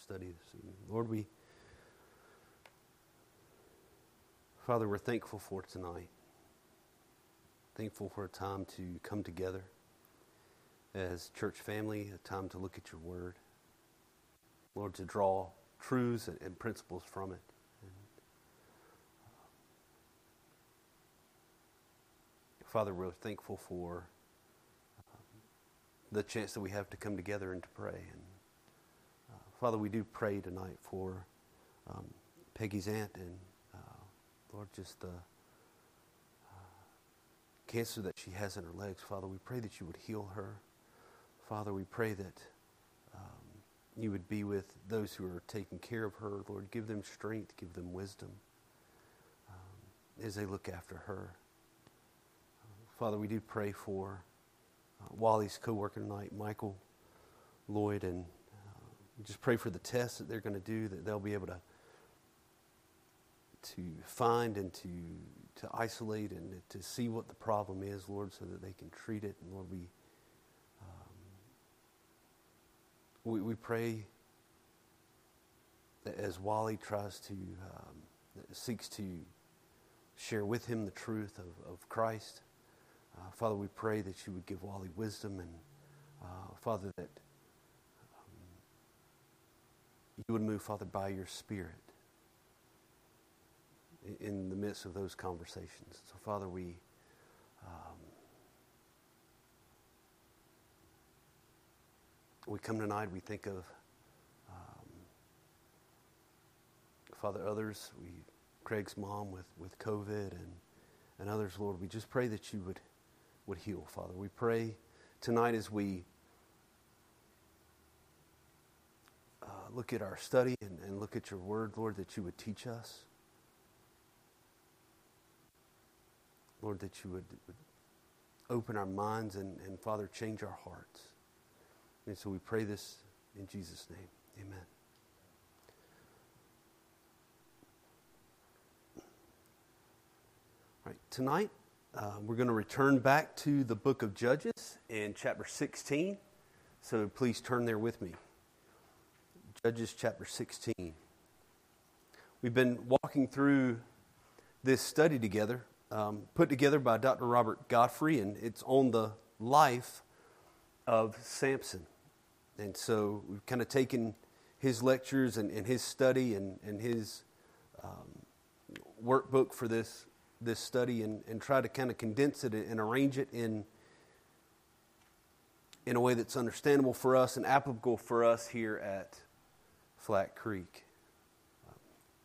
study this evening. Lord, we, Father, we're thankful for tonight. Thankful for a time to come together as church family, a time to look at your word. Lord, to draw truths and, principles from it. And, uh, Father, we're thankful for um, the chance that we have to come together and to pray. And Father, we do pray tonight for um, Peggy's aunt and uh, Lord, just the uh, cancer that she has in her legs. Father, we pray that you would heal her. Father, we pray that um, you would be with those who are taking care of her. Lord, give them strength, give them wisdom um, as they look after her. Uh, Father, we do pray for uh, Wally's co-worker tonight, Michael Lloyd, and just pray for the tests that they're going to do, that they'll be able to to find and to to isolate and to see what the problem is, Lord, so that they can treat it. And Lord, we we, we pray that as Wally tries to, um, seeks to share with him the truth of, of Christ, uh, Father, we pray that you would give Wally wisdom and, uh, Father, that um, you would move, Father, by your Spirit in, the midst of those conversations. So, Father, we. Um, we come tonight, we think of um, Father, others, we, Craig's mom with, with COVID and, and others, Lord, we just pray that you would, would heal, Father. We pray tonight as we uh, look at our study and, and look at your word, Lord, that you would teach us. Lord, that you would, would open our minds and, and, Father, change our hearts. And so we pray this in Jesus' name. Amen. All right, tonight uh, we're going to return back to the book of Judges in chapter 16. So please turn there with me. Judges chapter 16. We've been walking through this study together, um, put together by Dr. Robert Godfrey, and it's on the life of Samson. And so we've kind of taken his lectures and, and his study and, and his um, workbook for this, this study and, and try to kind of condense it and arrange it in, in a way that's understandable for us and applicable for us here at Flat Creek.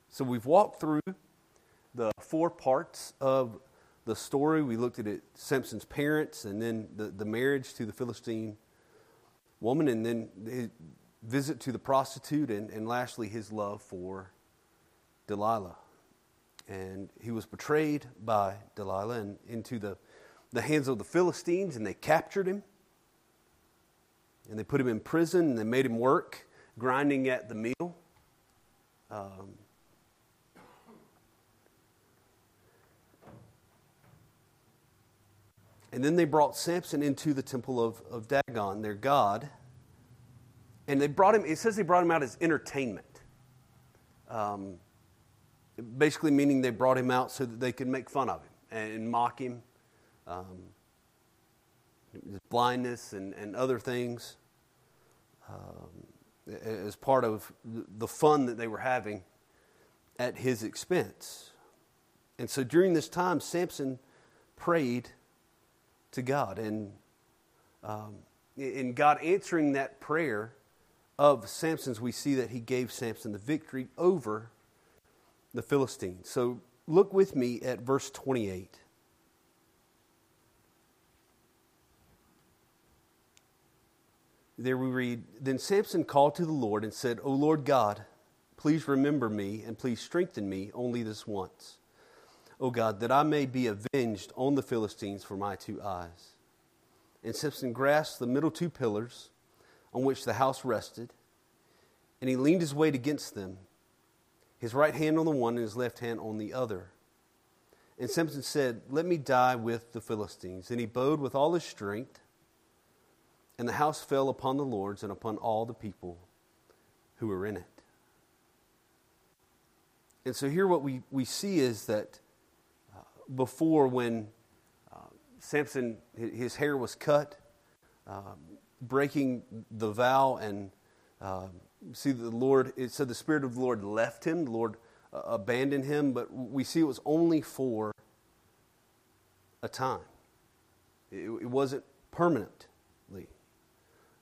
So we've walked through the four parts of the story. We looked at it, Samson's parents and then the, the marriage to the Philistine woman, and then his visit to the prostitute, and, and lastly, his love for Delilah. And he was betrayed by Delilah and into the, the hands of the Philistines, and they captured him. And they put him in prison, and they made him work grinding at the meal. Um, And then they brought Samson into the temple of, of Dagon, their god. And they brought him, it says they brought him out as entertainment. Um, basically, meaning they brought him out so that they could make fun of him and, mock him. Um, his blindness and, and other things um, as part of the fun that they were having at his expense. And so during this time, Samson prayed to God. And um, in God answering that prayer of Samson's, we see that he gave Samson the victory over the Philistines. So look with me at verse 28. There we read Then Samson called to the Lord and said, O Lord God, please remember me and please strengthen me only this once O God, that I may be avenged on the Philistines for my two eyes. And Samson grasped the middle two pillars on which the house rested, and he leaned his weight against them, his right hand on the one and his left hand on the other. And Samson said, Let me die with the Philistines. And he bowed with all his strength, and the house fell upon the lords and upon all the people, who were in it. And so here, what we, we see is that uh, before, when uh, Samson, his hair was cut, uh, breaking the vow, and uh, see the Lord, it said the Spirit of the Lord left him, the Lord uh, abandoned him, but we see it was only for a time. It, it wasn't permanently.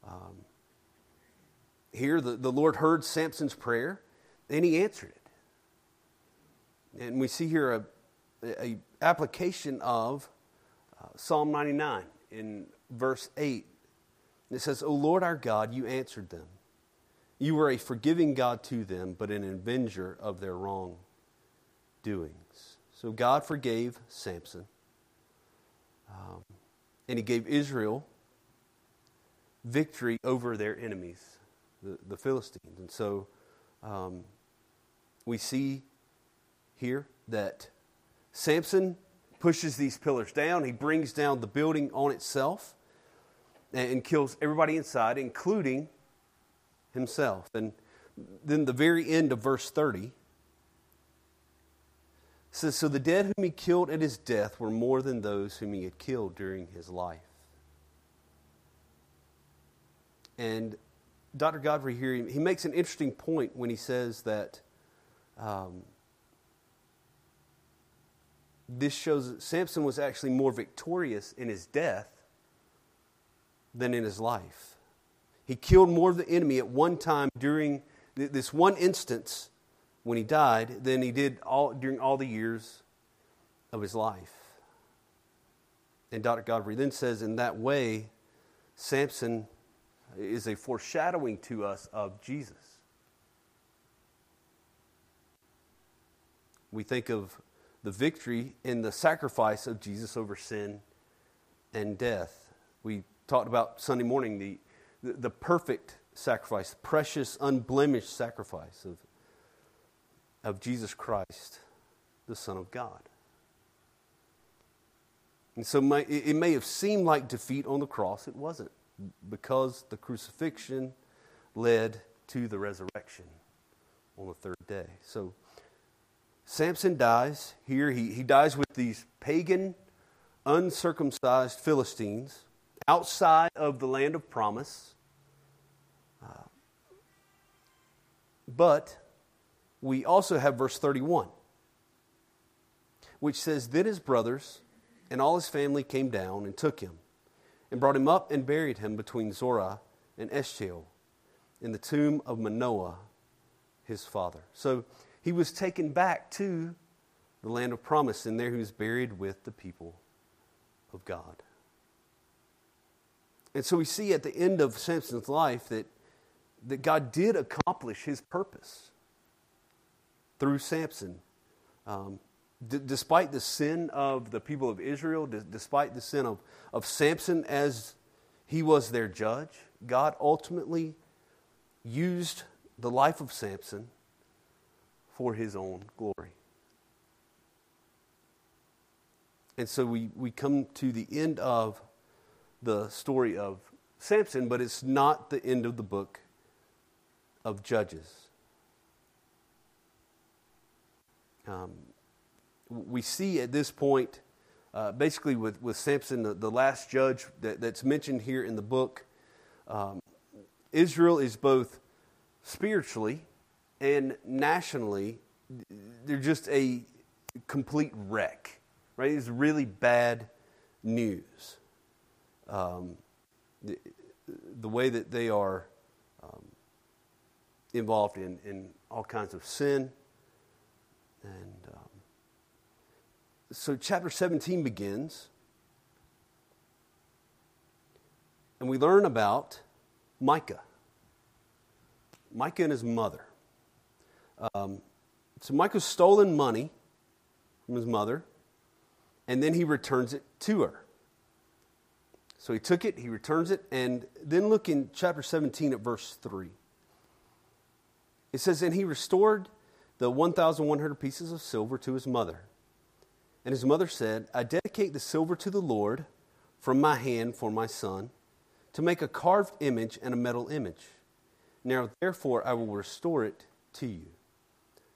Um, here, the, the Lord heard Samson's prayer, and he answered it. And we see here a, a application of uh, Psalm 99 in verse 8. It says, O Lord our God, you answered them. You were a forgiving God to them, but an avenger of their wrong doings. So God forgave Samson, um, and he gave Israel victory over their enemies, the, the Philistines. And so um, we see here that Samson pushes these pillars down. He brings down the building on itself and kills everybody inside, including himself. And then the very end of verse 30 says So the dead whom he killed at his death were more than those whom he had killed during his life. And Dr. Godfrey here, he makes an interesting point when he says that um, this shows that Samson was actually more victorious in his death than in his life. He killed more of the enemy at one time during this one instance when he died than he did all, during all the years of his life. And Dr. Godfrey then says, in that way, Samson is a foreshadowing to us of Jesus. We think of the victory in the sacrifice of Jesus over sin and death. We talked about Sunday morning the, the, the perfect sacrifice, precious, unblemished sacrifice of, of Jesus Christ, the Son of God. And so my, it may have seemed like defeat on the cross. It wasn't, because the crucifixion led to the resurrection on the third day. So Samson dies here. He, he dies with these pagan, uncircumcised Philistines outside of the land of promise. Uh, but we also have verse 31, which says, Then his brothers and all his family came down and took him, and brought him up and buried him between Zorah and Eshtaol in the tomb of Manoah, his father. So he was taken back to the land of promise, and there he was buried with the people of God. And so we see at the end of Samson's life that, that God did accomplish his purpose through Samson. Um, d- despite the sin of the people of Israel, d- despite the sin of, of Samson as he was their judge, God ultimately used the life of Samson for his own glory. And so we, we come to the end of the story of Samson, but it's not the end of the book of Judges. Um, we see at this point, uh, basically with, with Samson, the, the last judge that, that's mentioned here in the book, um, Israel is both spiritually and nationally, they're just a complete wreck, right? It's really bad news. Um, the, the, way that they are um, involved in, in all kinds of sin. And um, so, chapter 17 begins, and we learn about Micah. Micah and his mother. Um, so Micah's stolen money from his mother, and then he returns it to her. So he took it, he returns it, and then look in chapter 17 at verse 3. It says, And he restored the 1,100 pieces of silver to his mother. And his mother said, I dedicate the silver to the Lord from my hand for my son, to make a carved image and a metal image. Now, therefore, I will restore it to you.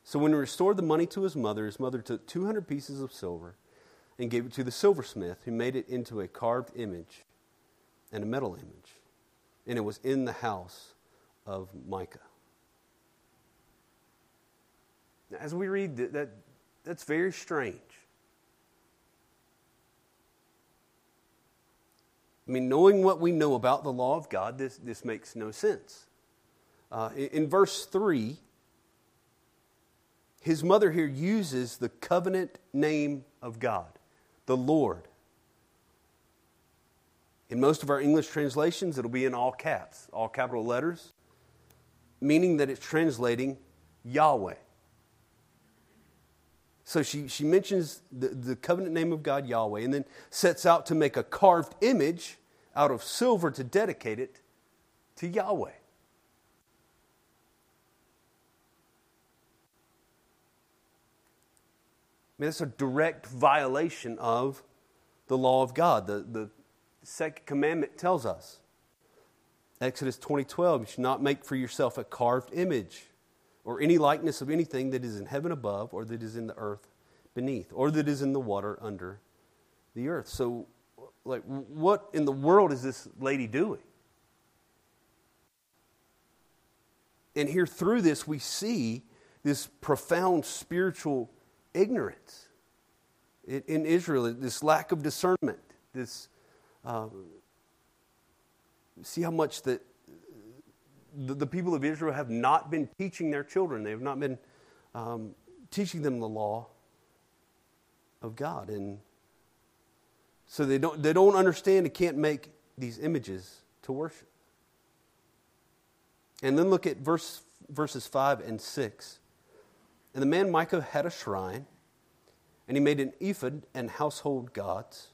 So when he restored the money to his mother, his mother took 200 pieces of silver and gave it to the silversmith, who made it into a carved image and a metal image. And it was in the house of Micah. As we read that, that, that's very strange. I mean, knowing what we know about the law of God, this, this makes no sense. Uh, in, in verse 3, his mother here uses the covenant name of God, the Lord. In most of our English translations, it'll be in all caps, all capital letters, meaning that it's translating Yahweh. So she, she mentions the, the covenant name of God, Yahweh, and then sets out to make a carved image out of silver to dedicate it to Yahweh. I mean, that's a direct violation of the law of God. The, the second commandment tells us. Exodus 20:12, you should not make for yourself a carved image or any likeness of anything that is in heaven above or that is in the earth beneath or that is in the water under the earth. So like what in the world is this lady doing? And here through this we see this profound spiritual ignorance in, Israel, this lack of discernment, this uh, see how much that the, the, people of Israel have not been teaching their children. They have not been um, teaching them the law of God. And so they don't, they don't understand and can't make these images to worship. And then look at verse, verses 5 and 6. And the man Micah had a shrine, and he made an ephod and household gods,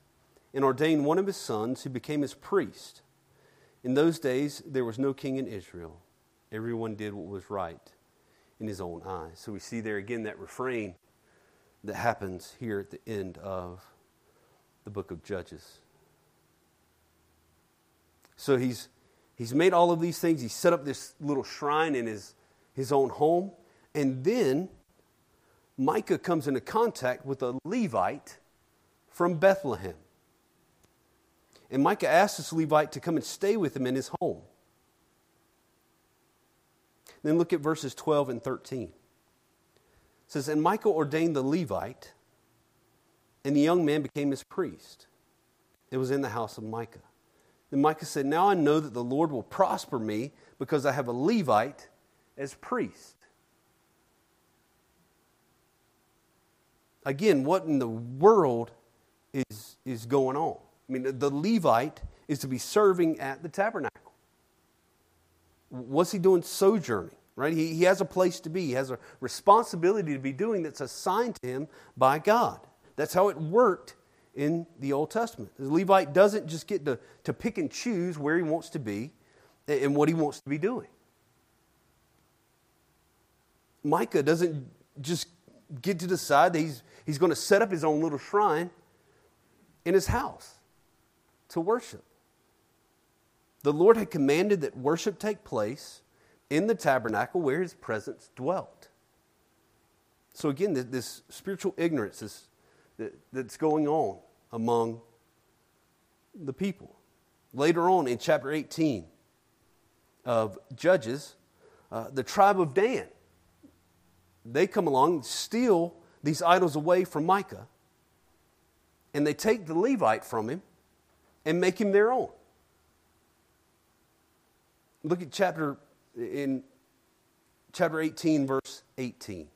and ordained one of his sons who became his priest. In those days, there was no king in Israel. Everyone did what was right in his own eyes. So we see there again that refrain that happens here at the end of the book of Judges. So he's, he's made all of these things. He set up this little shrine in his, his own home. And then Micah comes into contact with a Levite from Bethlehem. And Micah asked this Levite to come and stay with him in his home. Then look at verses 12 and 13. It says, And Micah ordained the Levite, and the young man became his priest. It was in the house of Micah. Then Micah said, Now I know that the Lord will prosper me because I have a Levite as priest. Again, what in the world is, is going on? I mean, the Levite is to be serving at the tabernacle. What's he doing sojourning? Right? He, he has a place to be. He has a responsibility to be doing that's assigned to him by God. That's how it worked in the Old Testament. The Levite doesn't just get to, to pick and choose where he wants to be and what he wants to be doing. Micah doesn't just get to decide that he's, he's going to set up his own little shrine in his house to worship. The Lord had commanded that worship take place in the tabernacle where his presence dwelt. So, again, this spiritual ignorance is, that's going on among the people. Later on in chapter 18 of Judges, uh, the tribe of Dan, they come along, steal these idols away from Micah, and they take the Levite from him and make him their own. Look at chapter in chapter 18 verse 18. It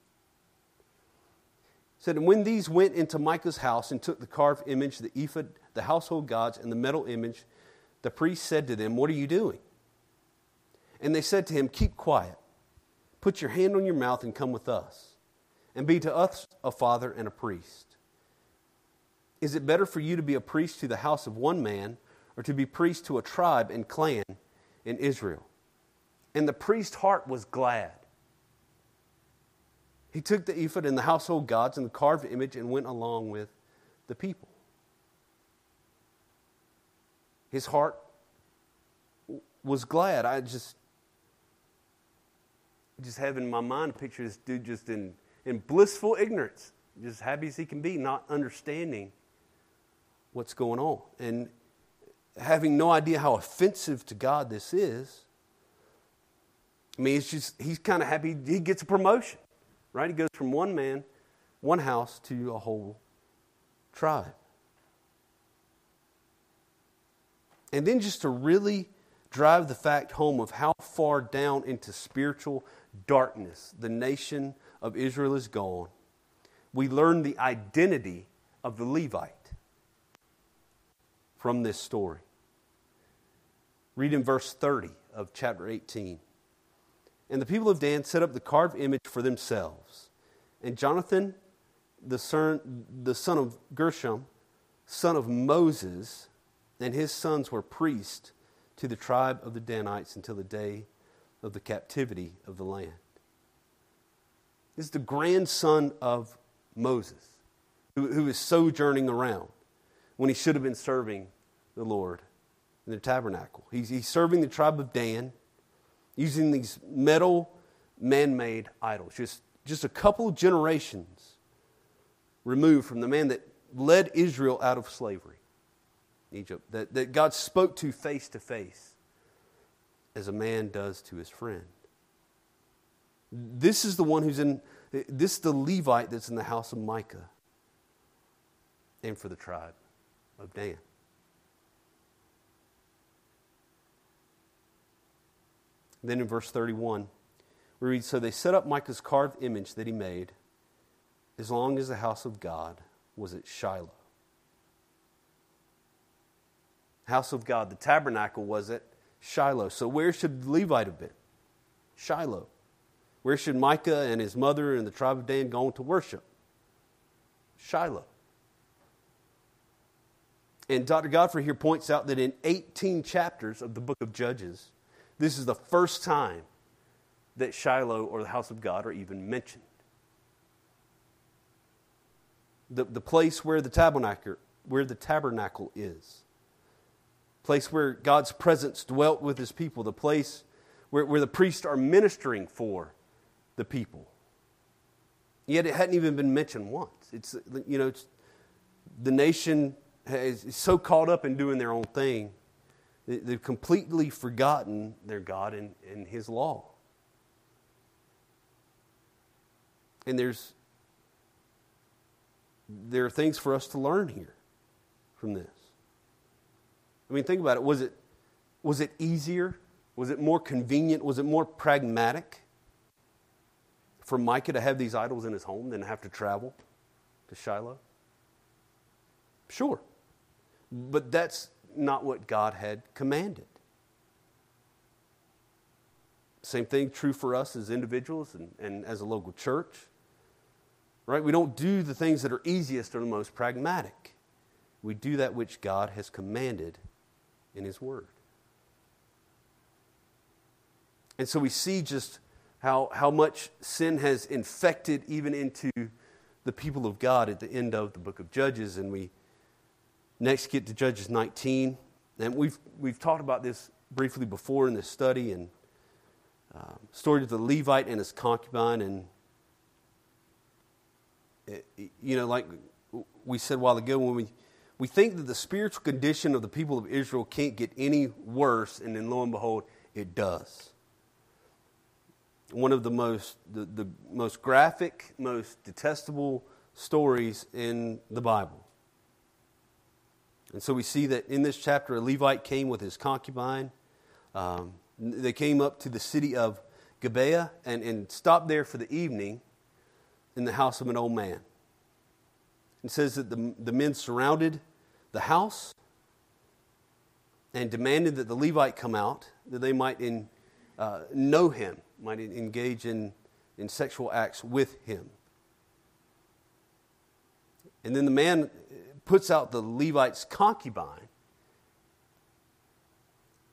said, And when these went into Micah's house and took the carved image, the ephod, the household gods, and the metal image, the priest said to them, What are you doing? And they said to him, Keep quiet. Put your hand on your mouth and come with us, and be to us a father and a priest. Is it better for you to be a priest to the house of one man or to be priest to a tribe and clan in Israel? And the priest's heart was glad. He took the ephod and the household gods and the carved image and went along with the people. His heart was glad. I just, just have in my mind a picture of this dude just in, in blissful ignorance, just happy as he can be, not understanding what's going on. And having no idea how offensive to God this is. I mean, it's just, he's kind of happy he gets a promotion, right? He goes from one man, one house, to a whole tribe. And then just to really drive the fact home of how far down into spiritual darkness the nation of Israel is gone, we learn the identity of the Levite from this story. Read in verse 30 of chapter 18. And the people of Dan set up the carved image for themselves. And Jonathan, the son, of Gershom, son of Moses, and his sons were priests to the tribe of the Danites until the day of the captivity of the land. This is the grandson of Moses, who is sojourning around when he should have been serving the Lord in the tabernacle. He's, he's serving the tribe of Dan using these metal man made idols, just, just a couple generations removed from the man that led Israel out of slavery. Egypt, that, that God spoke to face to face as a man does to his friend. This is the one who's in, this is the Levite that's in the house of Micah and for the tribe of Dan. Then in verse 31, we read So they set up Micah's carved image that he made as long as the house of God was at Shiloh. House of God, the tabernacle was at Shiloh. So where should the Levite have been? Shiloh. Where should Micah and his mother and the tribe of Dan go to worship? Shiloh. And Dr. Godfrey here points out that in 18 chapters of the book of Judges, this is the first time that Shiloh or the house of God are even mentioned. The, the place where the tabernacle, where the tabernacle is, place where God's presence dwelt with his people, the place where, where the priests are ministering for the people. Yet it hadn't even been mentioned once. It's, you know, it's, the nation is so caught up in doing their own thing They've completely forgotten their God and, and His law. And there's there are things for us to learn here from this. I mean, think about it. Was it was it easier? Was it more convenient? Was it more pragmatic for Micah to have these idols in his home than have to travel to Shiloh? Sure. But that's not what God had commanded. Same thing true for us as individuals and, and as a local church. Right? We don't do the things that are easiest or the most pragmatic. We do that which God has commanded in His Word. And so we see just how, how much sin has infected even into the people of God at the end of the book of Judges. And we Next, get to Judges 19. And we've, we've talked about this briefly before in this study and uh, story of the Levite and his concubine. And, it, you know, like we said a while ago, when we, we think that the spiritual condition of the people of Israel can't get any worse, and then lo and behold, it does. One of the most, the, the most graphic, most detestable stories in the Bible. And so we see that in this chapter, a Levite came with his concubine. Um, they came up to the city of Gibeah and, and stopped there for the evening in the house of an old man. It says that the, the men surrounded the house and demanded that the Levite come out that they might in, uh, know him, might engage in, in sexual acts with him. And then the man puts out the Levite's concubine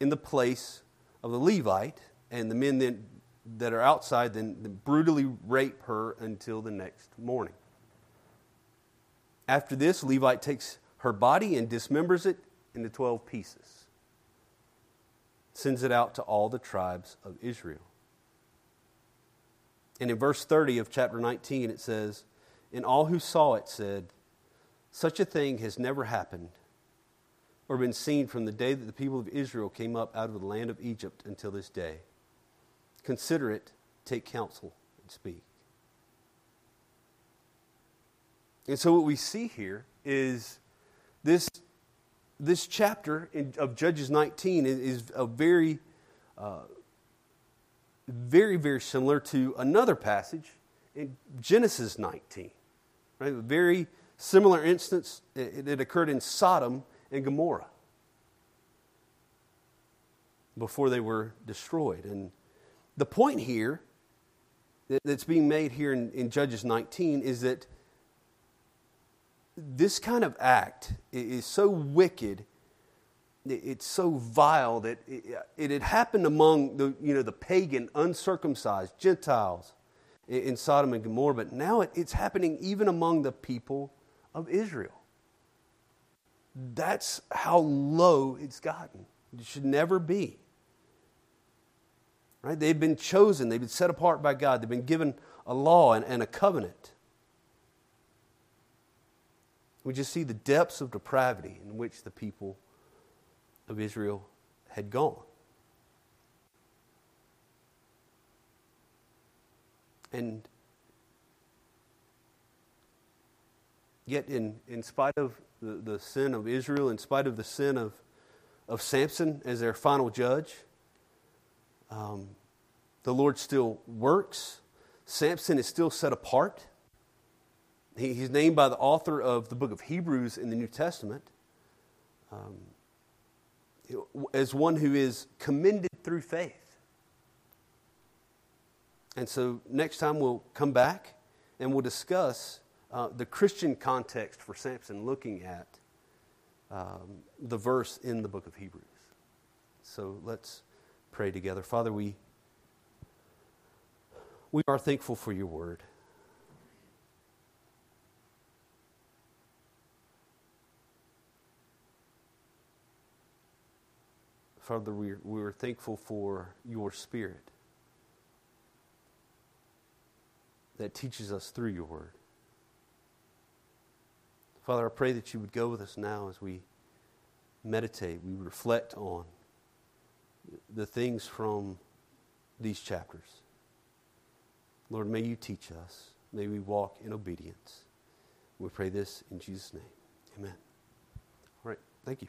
in the place of the Levite, and the men then that are outside then brutally rape her until the next morning. After this, Levite takes her body and dismembers it into 12 pieces, sends it out to all the tribes of Israel. And in verse 30 of chapter 19, it says, And all who saw it said, Such a thing has never happened or been seen from the day that the people of Israel came up out of the land of Egypt until this day. Consider it, take counsel, and speak. And so, what we see here is this, this chapter in, of Judges 19 is, a very, uh, very, very similar to another passage in Genesis 19. Right? Very similar instance. It, occurred in Sodom and Gomorrah before they were destroyed. And the point here that's being made here in, in Judges 19 is that this kind of act is so wicked it's so vile that it, had happened among the, you know, the pagan, uncircumcised Gentiles in Sodom and Gomorrah, but now it's happening even among the people of Israel. That's how low it's gotten. It should never be. Right? They've been chosen, they've been set apart by God, they've been given a law and, and a covenant. We just see the depths of depravity in which the people of Israel had gone. And yet, in, in spite of the, the sin of Israel, in spite of the sin of, of Samson as their final judge, um, the Lord still works. Samson is still set apart. He, he's named by the author of the book of Hebrews in the New Testament um, as one who is commended through faith. And so next time we'll come back and we'll discuss uh, the Christian context for Samson, looking at um, the verse in the book of Hebrews. So let's pray together. Father, we, we are thankful for your word. Father, we we are thankful for your Spirit that teaches us through your word. Father, I pray that you would go with us now as we meditate, we reflect on the things from these chapters. Lord, may you teach us. May we walk in obedience. We pray this in Jesus' name. Amen. All right. Thank you.